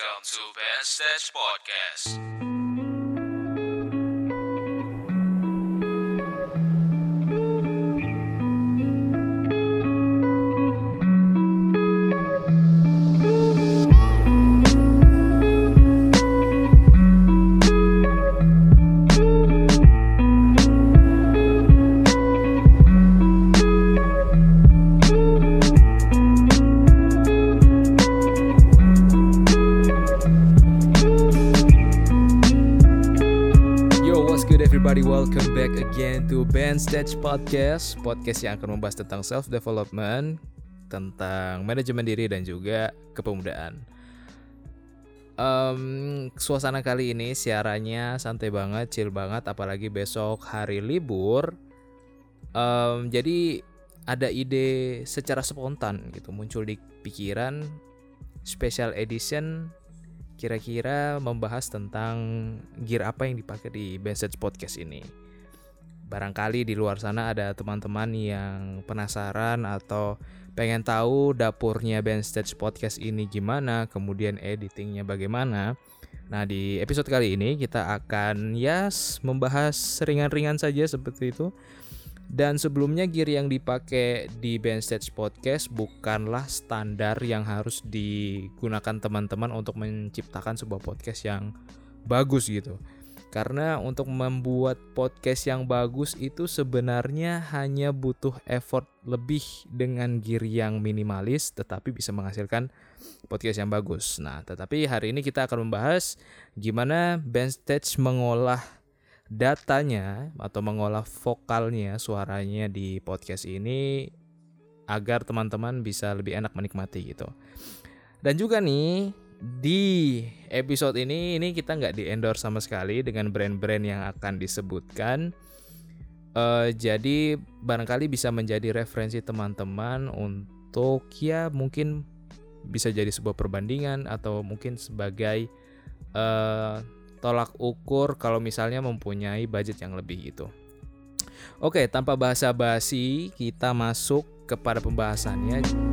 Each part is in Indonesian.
Welcome to Ben Podcast. Ben Stage Podcast Podcast yang akan membahas tentang self-development Tentang manajemen diri dan juga kepemudaan Em, Suasana kali ini siarannya santai banget, chill banget Apalagi besok hari libur Em, Jadi ada ide secara spontan gitu Muncul di pikiran Special edition kira-kira membahas tentang gear apa yang dipakai di Bensedge Podcast ini. Barangkali di luar sana ada teman-teman yang penasaran atau pengen tahu dapurnya Bensedge Podcast ini gimana, kemudian editingnya bagaimana. Nah di episode kali ini kita akan ya s- membahas ringan-ringan saja seperti itu. Dan sebelumnya gear yang dipakai di Bendstage Podcast bukanlah standar yang harus digunakan teman-teman untuk menciptakan sebuah podcast yang bagus gitu. Karena untuk membuat podcast yang bagus itu sebenarnya hanya butuh effort lebih dengan gear yang minimalis tetapi bisa menghasilkan podcast yang bagus. Nah, tetapi hari ini kita akan membahas gimana Bendstage mengolah datanya atau mengolah vokalnya suaranya di podcast ini agar teman-teman bisa lebih enak menikmati gitu. Dan juga nih di episode ini ini kita nggak di endorse sama sekali dengan brand-brand yang akan disebutkan. Eh, jadi barangkali bisa menjadi referensi teman-teman untuk ya mungkin bisa jadi sebuah perbandingan atau mungkin sebagai eh, tolak ukur kalau misalnya mempunyai budget yang lebih gitu. Oke, tanpa basa-basi kita masuk kepada pembahasannya.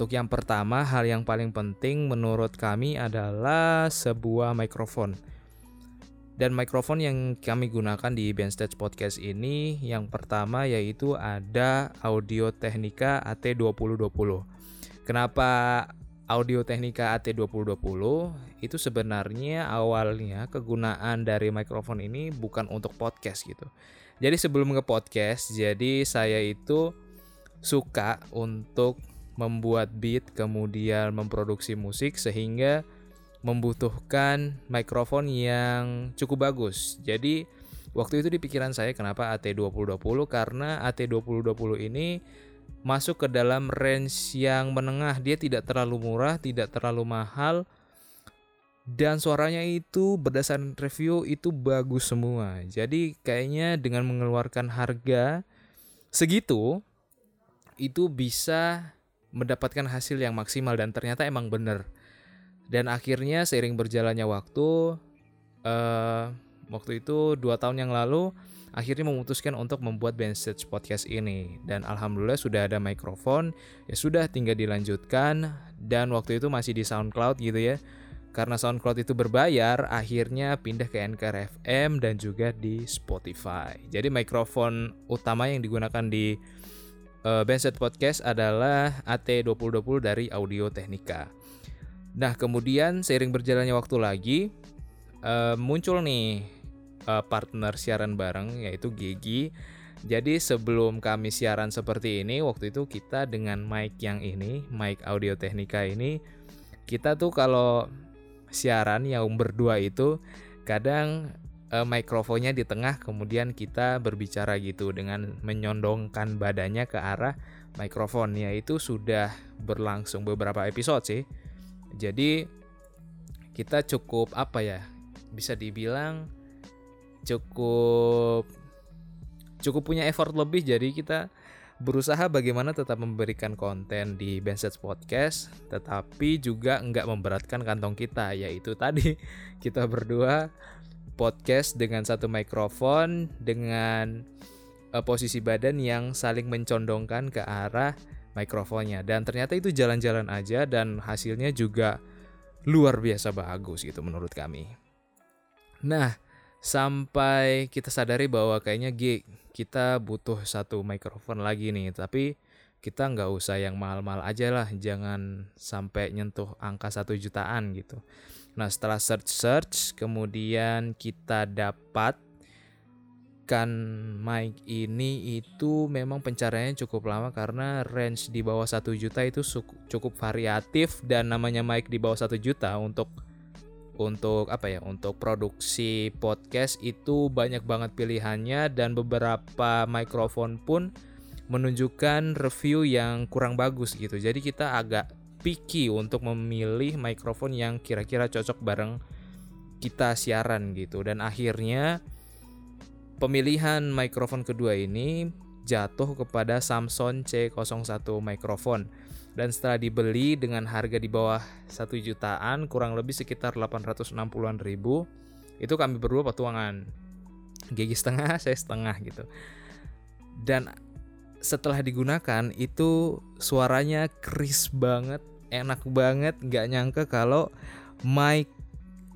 Untuk yang pertama hal yang paling penting menurut kami adalah sebuah mikrofon. Dan mikrofon yang kami gunakan di Bendstage Podcast ini yang pertama yaitu ada Audio Technica AT2020. Kenapa Audio Technica AT2020? Itu sebenarnya awalnya kegunaan dari mikrofon ini bukan untuk podcast gitu. Jadi sebelum nge-podcast, jadi saya itu suka untuk membuat beat kemudian memproduksi musik sehingga membutuhkan mikrofon yang cukup bagus. Jadi waktu itu di pikiran saya kenapa AT2020 karena AT2020 ini masuk ke dalam range yang menengah. Dia tidak terlalu murah, tidak terlalu mahal dan suaranya itu berdasarkan review itu bagus semua. Jadi kayaknya dengan mengeluarkan harga segitu itu bisa mendapatkan hasil yang maksimal dan ternyata emang bener. Dan akhirnya seiring berjalannya waktu eh waktu itu dua tahun yang lalu akhirnya memutuskan untuk membuat Bendstage Podcast ini. Dan alhamdulillah sudah ada mikrofon ya sudah tinggal dilanjutkan. Dan waktu itu masih di SoundCloud gitu ya. Karena SoundCloud itu berbayar akhirnya pindah ke Anchor FM dan juga di Spotify. Jadi mikrofon utama yang digunakan di uh, Bendstage Podcast adalah AT2020 dari Audio Technica Nah, kemudian seiring berjalannya waktu lagi eh, muncul nih eh, partner siaran bareng yaitu Gigi. Jadi sebelum kami siaran seperti ini, waktu itu kita dengan mic yang ini, mic Audio Technica ini, kita tuh kalau siaran yang berdua itu kadang eh, mikrofonnya di tengah, kemudian kita berbicara gitu dengan menyondongkan badannya ke arah mikrofon. Ya itu sudah berlangsung beberapa episode sih. Jadi kita cukup apa ya? Bisa dibilang cukup cukup punya effort lebih jadi kita berusaha bagaimana tetap memberikan konten di Benset Podcast tetapi juga nggak memberatkan kantong kita yaitu tadi kita berdua podcast dengan satu mikrofon dengan uh, posisi badan yang saling mencondongkan ke arah mikrofonnya dan ternyata itu jalan-jalan aja dan hasilnya juga luar biasa bagus gitu menurut kami. Nah, sampai kita sadari bahwa kayaknya G kita butuh satu mikrofon lagi nih, tapi kita nggak usah yang mahal-mahal aja lah jangan sampai nyentuh angka satu jutaan gitu. Nah setelah search search kemudian kita dapat kan mic ini itu memang pencariannya cukup lama karena range di bawah satu juta itu cukup variatif dan namanya mic di bawah satu juta untuk untuk apa ya untuk produksi podcast itu banyak banget pilihannya dan beberapa mikrofon pun menunjukkan review yang kurang bagus gitu. Jadi kita agak picky untuk memilih mikrofon yang kira-kira cocok bareng kita siaran gitu. Dan akhirnya pemilihan mikrofon kedua ini jatuh kepada Samsung C01 mikrofon. Dan setelah dibeli dengan harga di bawah 1 jutaan, kurang lebih sekitar 860-an ribu, itu kami berdua petualangan. Gigi setengah, saya setengah gitu. Dan setelah digunakan itu suaranya crisp banget, enak banget, nggak nyangka kalau mic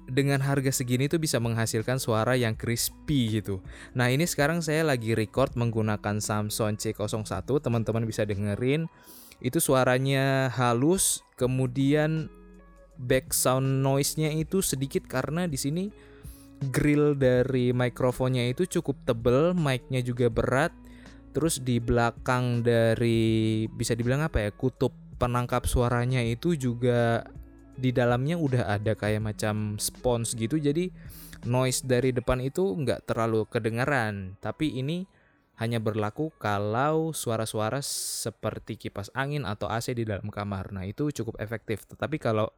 dengan harga segini tuh bisa menghasilkan suara yang crispy gitu. Nah ini sekarang saya lagi record menggunakan Samsung C01, teman-teman bisa dengerin. Itu suaranya halus, kemudian back noise-nya itu sedikit karena di sini grill dari mikrofonnya itu cukup tebel, mic-nya juga berat, Terus di belakang dari bisa dibilang apa ya kutub penangkap suaranya itu juga di dalamnya udah ada kayak macam spons gitu. Jadi noise dari depan itu nggak terlalu kedengaran tapi ini hanya berlaku kalau suara-suara seperti kipas angin atau AC di dalam kamar. Nah itu cukup efektif. Tetapi kalau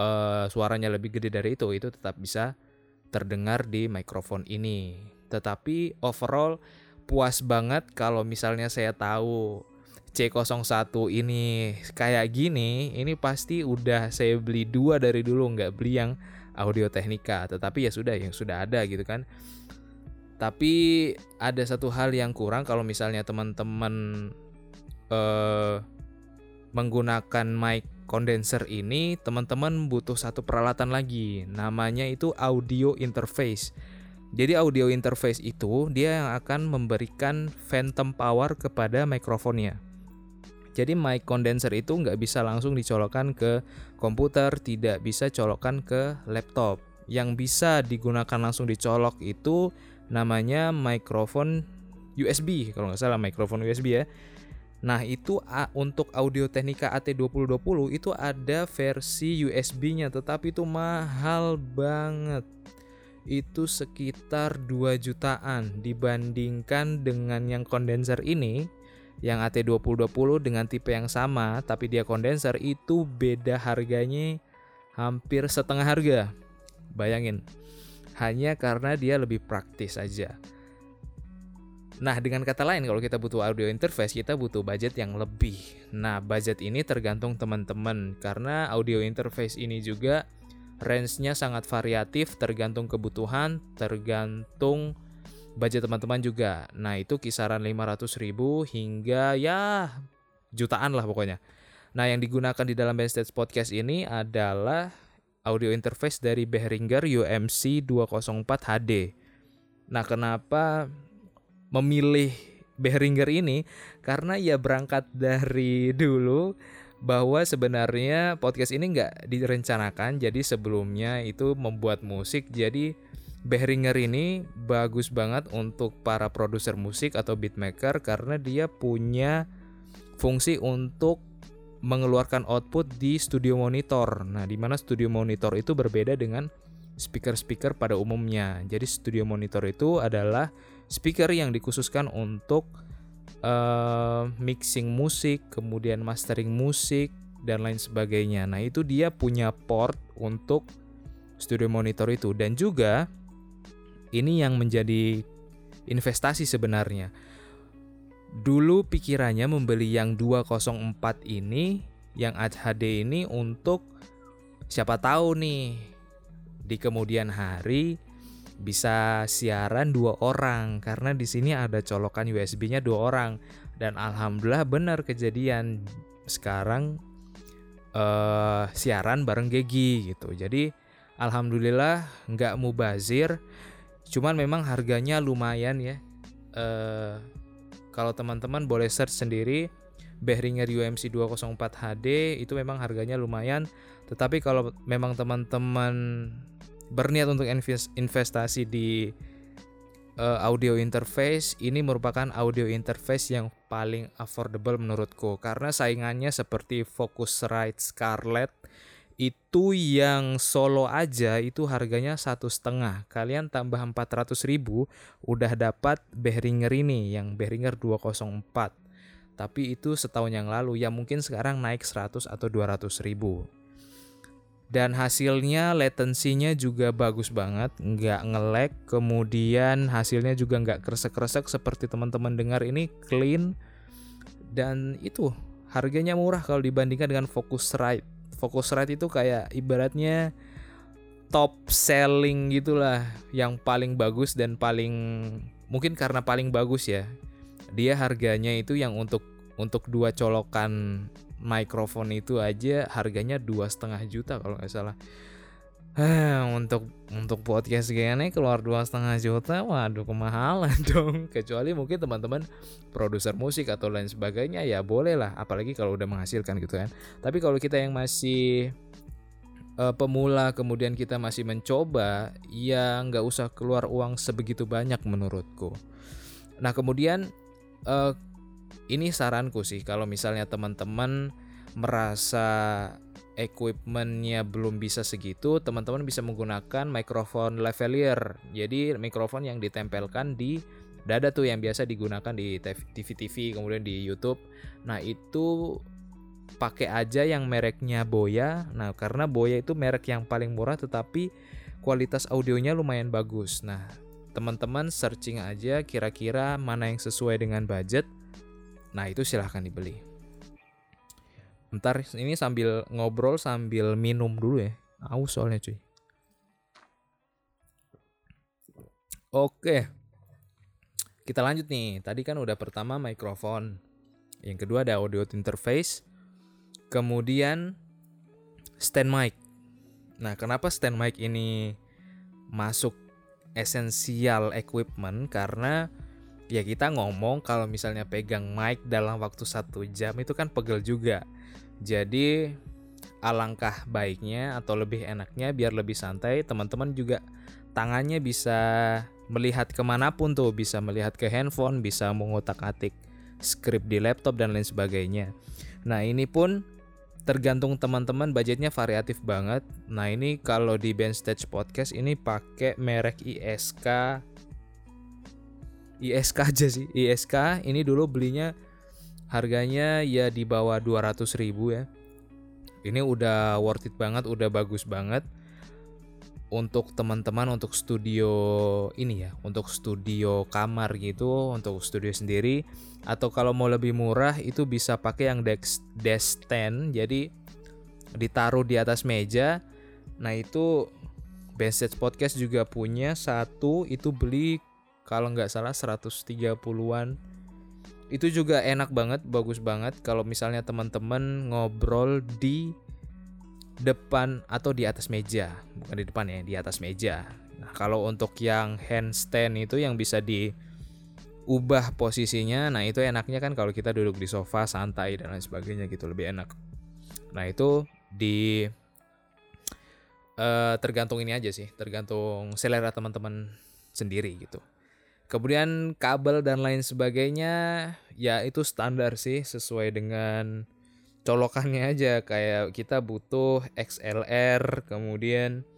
uh, suaranya lebih gede dari itu itu tetap bisa terdengar di mikrofon ini. Tetapi overall puas banget kalau misalnya saya tahu C01 ini kayak gini, ini pasti udah saya beli dua dari dulu, nggak beli yang Audio Technica. Tetapi ya sudah, yang sudah ada gitu kan. Tapi ada satu hal yang kurang kalau misalnya teman-teman uh, menggunakan mic condenser ini, teman-teman butuh satu peralatan lagi. Namanya itu audio interface. Jadi audio interface itu dia yang akan memberikan phantom power kepada mikrofonnya. Jadi mic condenser itu nggak bisa langsung dicolokkan ke komputer, tidak bisa colokkan ke laptop. Yang bisa digunakan langsung dicolok itu namanya mikrofon USB, kalau nggak salah mikrofon USB ya. Nah itu untuk Audio Technica AT2020 itu ada versi USB-nya, tetapi itu mahal banget itu sekitar 2 jutaan dibandingkan dengan yang kondenser ini yang AT2020 dengan tipe yang sama tapi dia kondenser itu beda harganya hampir setengah harga. Bayangin. Hanya karena dia lebih praktis aja. Nah, dengan kata lain kalau kita butuh audio interface, kita butuh budget yang lebih. Nah, budget ini tergantung teman-teman karena audio interface ini juga range-nya sangat variatif tergantung kebutuhan, tergantung budget teman-teman juga. Nah, itu kisaran 500.000 hingga ya jutaan lah pokoknya. Nah, yang digunakan di dalam Stage Podcast ini adalah audio interface dari Behringer UMC 204 HD. Nah, kenapa memilih Behringer ini? Karena ya berangkat dari dulu bahwa sebenarnya podcast ini nggak direncanakan jadi sebelumnya itu membuat musik jadi Behringer ini bagus banget untuk para produser musik atau beatmaker karena dia punya fungsi untuk mengeluarkan output di studio monitor. Nah, di mana studio monitor itu berbeda dengan speaker-speaker pada umumnya. Jadi studio monitor itu adalah speaker yang dikhususkan untuk uh, mixing musik, kemudian mastering musik dan lain sebagainya. Nah, itu dia punya port untuk studio monitor itu dan juga ini yang menjadi investasi sebenarnya. Dulu pikirannya membeli yang 204 ini, yang HD ini untuk siapa tahu nih di kemudian hari bisa siaran dua orang karena di sini ada colokan USB-nya dua orang dan alhamdulillah benar kejadian sekarang uh, siaran bareng Gegi gitu. Jadi alhamdulillah nggak mubazir, cuman memang harganya lumayan ya. Uh, kalau teman-teman boleh search sendiri Behringer UMC 204 HD itu memang harganya lumayan. Tetapi kalau memang teman-teman berniat untuk investasi di uh, audio interface, ini merupakan audio interface yang paling affordable menurutku. Karena saingannya seperti Focusrite Scarlett itu yang solo aja itu harganya satu setengah. Kalian tambah 400 ribu udah dapat Behringer ini yang Behringer 204 tapi itu setahun yang lalu ya mungkin sekarang naik 100 atau 200 ribu dan hasilnya latensinya juga bagus banget nggak ngelek kemudian hasilnya juga nggak kresek-kresek seperti teman-teman dengar ini clean. Dan itu harganya murah kalau dibandingkan dengan Focusrite. Focusrite itu kayak ibaratnya top selling gitulah yang paling bagus dan paling mungkin karena paling bagus ya. Dia harganya itu yang untuk untuk dua colokan mikrofon itu aja harganya dua setengah juta kalau nggak salah untuk untuk podcast gini keluar dua setengah juta, waduh kemahalan dong. Kecuali mungkin teman-teman produser musik atau lain sebagainya ya boleh lah, apalagi kalau udah menghasilkan gitu kan. Tapi kalau kita yang masih uh, pemula kemudian kita masih mencoba, ya nggak usah keluar uang sebegitu banyak menurutku. Nah kemudian uh, ini saranku sih kalau misalnya teman-teman merasa equipmentnya belum bisa segitu, teman-teman bisa menggunakan mikrofon lavalier. Jadi mikrofon yang ditempelkan di dada tuh yang biasa digunakan di TV-TV kemudian di YouTube. Nah itu pakai aja yang mereknya Boya. Nah karena Boya itu merek yang paling murah tetapi kualitas audionya lumayan bagus. Nah teman-teman searching aja kira-kira mana yang sesuai dengan budget Nah itu silahkan dibeli. Ntar ini sambil ngobrol sambil minum dulu ya. Aus soalnya cuy. Oke. Kita lanjut nih. Tadi kan udah pertama mikrofon. Yang kedua ada audio interface. Kemudian stand mic. Nah, kenapa stand mic ini masuk esensial equipment? Karena ya kita ngomong kalau misalnya pegang mic dalam waktu satu jam itu kan pegel juga. Jadi alangkah baiknya atau lebih enaknya biar lebih santai teman-teman juga tangannya bisa melihat ke mana pun tuh bisa melihat ke handphone bisa mengotak atik skrip di laptop dan lain sebagainya nah ini pun tergantung teman-teman budgetnya variatif banget nah ini kalau di Band Stage Podcast ini pakai merek ISK ISK aja sih. ISK ini dulu belinya harganya ya di bawah 200 ribu ya. Ini udah worth it banget udah bagus banget. Untuk teman-teman untuk studio ini ya untuk studio kamar gitu untuk studio sendiri atau kalau mau lebih murah itu bisa pakai yang desk desk stand. Jadi ditaruh di atas meja. Nah itu Benset Podcast juga punya. Satu itu beli kalau nggak salah 130-an itu juga enak banget bagus banget. Kalau misalnya teman-teman ngobrol di depan atau di atas meja. Bukan di depan ya di atas meja. Nah kalau untuk yang handstand itu yang bisa diubah posisinya nah itu enaknya kan kalau kita duduk di sofa santai dan lain sebagainya gitu. Lebih enak. Nah itu di uh, tergantung ini aja sih. Tergantung selera teman-teman sendiri gitu Kemudian kabel dan lain sebagainya ya itu standar sih sesuai dengan colokannya aja. Kayak kita butuh XLR, kemudian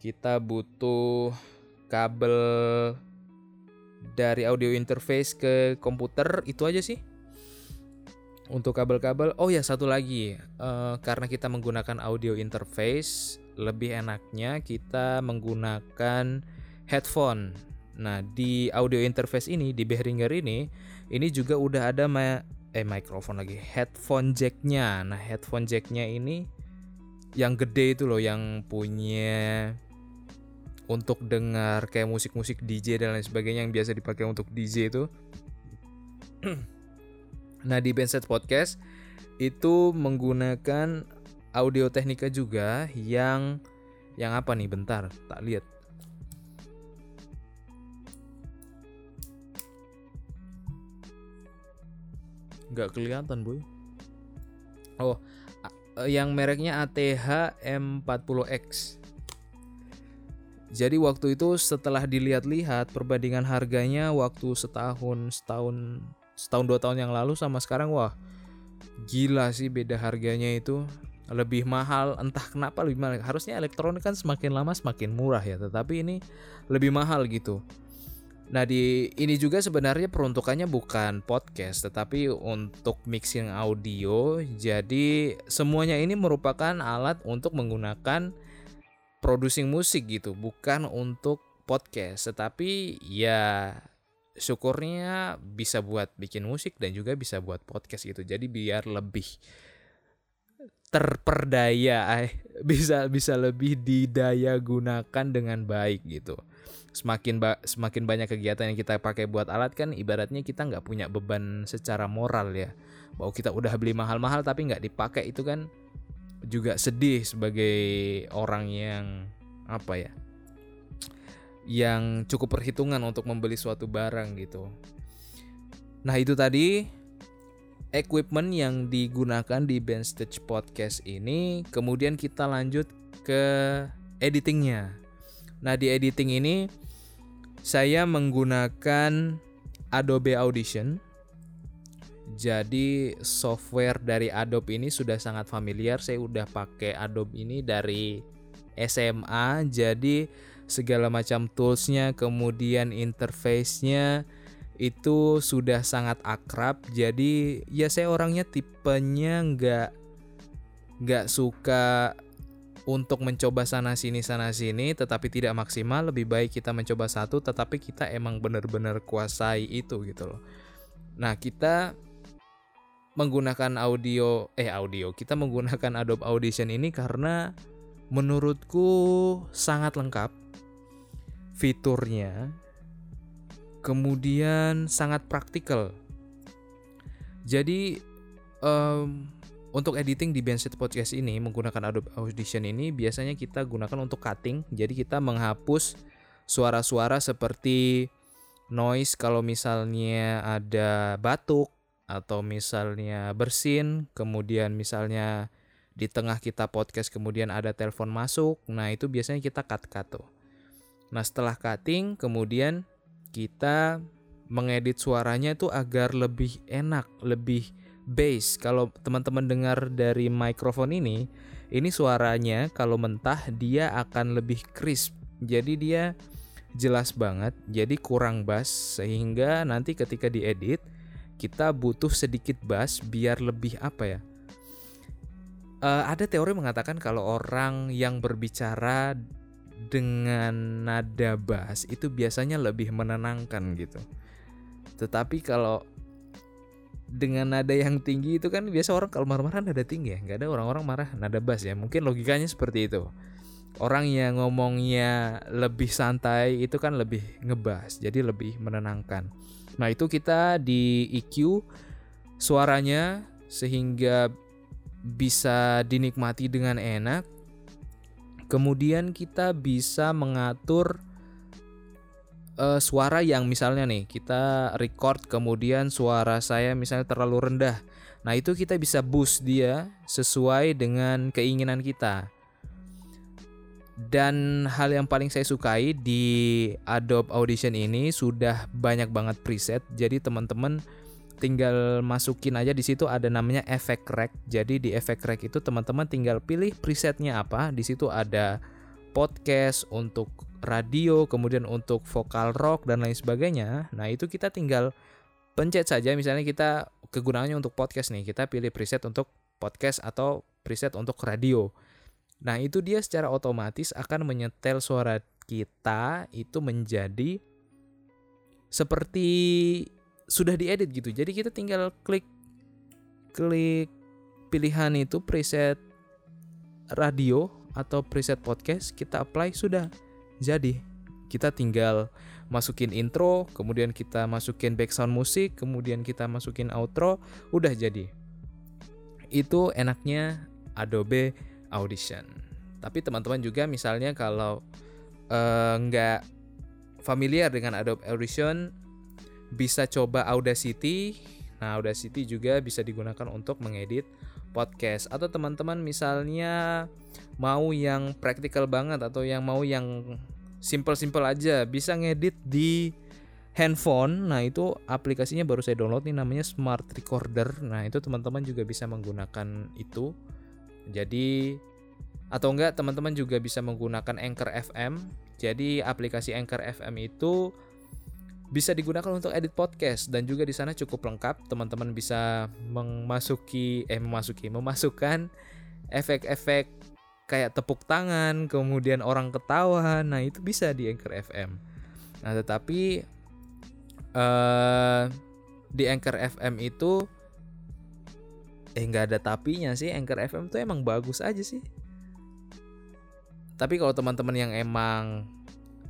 kita butuh kabel dari audio interface ke komputer itu aja sih. Untuk kabel-kabel oh ya satu lagi. Uh, karena kita menggunakan audio interface lebih enaknya kita menggunakan headphone Nah, di audio interface ini di Behringer ini ini juga udah ada ma eh mikrofon lagi, headphone jacknya. Nah, headphone jacknya ini yang gede itu loh yang punya untuk dengar kayak musik-musik DJ dan lain sebagainya yang biasa dipakai untuk DJ itu. nah di Bandset Podcast itu menggunakan audio teknika juga yang yang apa nih bentar tak lihat nggak kelihatan boy. Oh yang mereknya ATH M40X jadi waktu itu setelah dilihat-lihat perbandingan harganya waktu setahun setahun setahun dua tahun yang lalu sama sekarang wah gila sih beda harganya itu. Lebih mahal entah kenapa lebih mahal. Harusnya elektronik kan semakin lama semakin murah ya tetapi ini lebih mahal gitu Nah di ini juga sebenarnya peruntukannya bukan podcast tetapi untuk mixing audio. Jadi semuanya ini merupakan alat untuk menggunakan producing musik gitu, bukan untuk podcast. Tetapi ya syukurnya bisa buat bikin musik dan juga bisa buat podcast gitu. Jadi biar lebih terperdaya eh bisa bisa lebih didaya gunakan dengan baik gitu semakin ba semakin banyak kegiatan yang kita pakai buat alat kan ibaratnya kita nggak punya beban secara moral ya. Bahwa kita udah beli mahal-mahal tapi nggak dipakai itu kan juga sedih sebagai orang yang apa ya yang cukup perhitungan untuk membeli suatu barang gitu. Nah itu tadi equipment yang digunakan di Band Stage Podcast ini. Kemudian kita lanjut ke editingnya nah di editing ini saya menggunakan Adobe Audition. Jadi software dari Adobe ini sudah sangat familiar. Saya udah pakai Adobe ini dari SMA. Jadi segala macam toolsnya, kemudian interface-nya itu sudah sangat akrab. Jadi ya saya orangnya tipenya nggak nggak suka untuk mencoba sana sini sana sini tetapi tidak maksimal lebih baik kita mencoba satu tetapi kita emang benar-benar kuasai itu gitu loh. Nah, kita menggunakan audio eh audio, kita menggunakan Adobe Audition ini karena menurutku sangat lengkap fiturnya. Kemudian sangat praktikal. Jadi um, untuk editing di Bandset Podcast ini menggunakan Adobe Audition ini biasanya kita gunakan untuk cutting. Jadi kita menghapus suara-suara seperti noise kalau misalnya ada batuk atau misalnya bersin, kemudian misalnya di tengah kita podcast kemudian ada telepon masuk. Nah, itu biasanya kita cut-cut tuh. Nah, setelah cutting kemudian kita mengedit suaranya itu agar lebih enak, lebih bass. Kalau teman-teman dengar dari mikrofon ini, ini suaranya kalau mentah dia akan lebih crisp. Jadi dia jelas banget, jadi kurang bass sehingga nanti ketika diedit kita butuh sedikit bass biar lebih apa ya? Uh, ada teori mengatakan kalau orang yang berbicara dengan nada bass itu biasanya lebih menenangkan gitu. Tetapi kalau dengan nada yang tinggi itu kan biasa orang kalau marah-marah nada tinggi ya nggak ada orang-orang marah nada bass ya. Mungkin logikanya seperti itu. Orang yang ngomongnya lebih santai itu kan lebih ngebas jadi lebih menenangkan. Nah itu kita di EQ suaranya sehingga bisa dinikmati dengan enak. Kemudian kita bisa mengatur uh, suara yang misalnya nih kita record kemudian suara saya misalnya terlalu rendah. Nah, itu kita bisa boost dia sesuai dengan keinginan kita. Dan hal yang paling saya sukai di Adobe Audition ini sudah banyak banget preset. Jadi teman-teman tinggal masukin aja di situ ada namanya efek rack. Jadi di efek rack itu teman-teman tinggal pilih presetnya apa. Di situ ada podcast untuk radio, kemudian untuk vokal rock dan lain sebagainya. Nah, itu kita tinggal pencet saja misalnya kita kegunaannya untuk podcast nih, kita pilih preset untuk podcast atau preset untuk radio. Nah, itu dia secara otomatis akan menyetel suara kita itu menjadi seperti sudah diedit gitu. Jadi kita tinggal klik klik pilihan itu preset radio atau preset podcast, kita apply sudah. Jadi kita tinggal masukin intro kemudian kita masukin background musik kemudian kita masukin outro udah jadi. Itu enaknya Adobe Audition. Tapi teman-teman juga misalnya kalau eh, nggak familiar dengan Adobe Audition bisa coba Audacity. Nah Audacity juga bisa digunakan untuk mengedit podcast. Atau teman-teman misalnya mau yang praktikal banget atau yang mau yang simple-simple aja. Bisa ngedit di handphone. Nah itu aplikasinya baru saya download nih namanya smart recorder. Nah itu teman-teman juga bisa menggunakan itu. Jadi atau enggak teman-teman juga bisa menggunakan Anchor FM jadi aplikasi Anchor FM itu bisa digunakan untuk edit podcast dan juga di sana cukup lengkap. Teman-teman bisa memasuki eh memasuki memasukkan efek-efek kayak tepuk tangan, kemudian orang ketawa. Nah, itu bisa di Anchor FM. Nah, tetapi uh, di Anchor FM itu eh nggak ada tapinya sih. Anchor FM tuh emang bagus aja sih. Tapi kalau teman-teman yang emang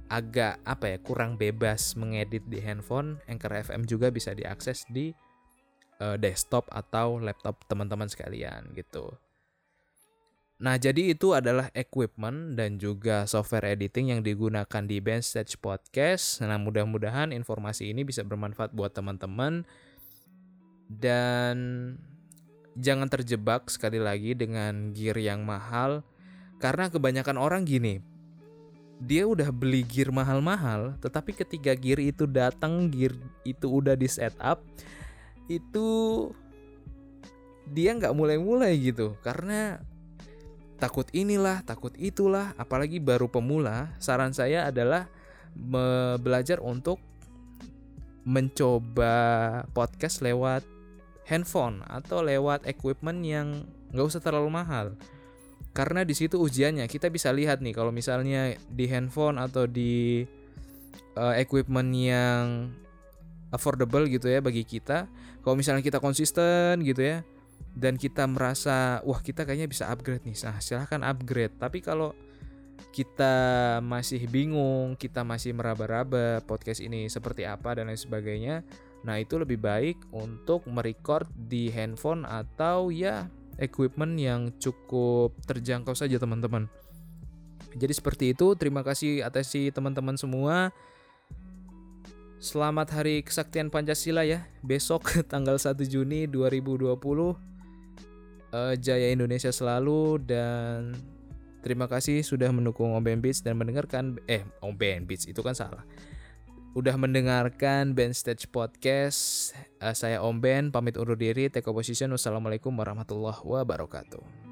agak apa ya kurang bebas mengedit di handphone, Anchor FM juga bisa diakses di uh, desktop atau laptop teman-teman sekalian gitu. Nah, jadi itu adalah equipment dan juga software editing yang digunakan di Band Stage Podcast. Nah, mudah-mudahan informasi ini bisa bermanfaat buat teman-teman. Dan jangan terjebak sekali lagi dengan gear yang mahal karena kebanyakan orang gini. Dia udah beli gear mahal-mahal, tetapi ketika gear itu datang, gear itu udah di setup, itu dia nggak mulai-mulai gitu karena takut inilah, takut itulah, apalagi baru pemula, saran saya adalah belajar untuk mencoba podcast lewat handphone atau lewat equipment yang nggak usah terlalu mahal. Karena di situ ujiannya kita bisa lihat nih kalau misalnya di handphone atau di uh, equipment yang affordable gitu ya bagi kita. Kalau misalnya kita konsisten gitu ya, dan kita merasa wah kita kayaknya bisa upgrade nih. Nah silahkan upgrade. Tapi kalau kita masih bingung kita masih meraba-raba podcast ini seperti apa dan lain sebagainya nah itu lebih baik untuk merecord di handphone atau ya equipment yang cukup terjangkau saja teman-teman. Jadi seperti itu. Terima kasih atas si teman-teman semua Selamat Hari Kesaktian Pancasila ya. Besok tanggal 1 Juni 2020 uh, Jaya Indonesia selalu dan terima kasih sudah mendukung Om Beats dan mendengarkan eh Om Beats itu kan salah. Udah mendengarkan Band Stage Podcast. Uh, saya Om Ben pamit undur diri. Take a position. Wassalamualaikum warahmatullahi wabarakatuh.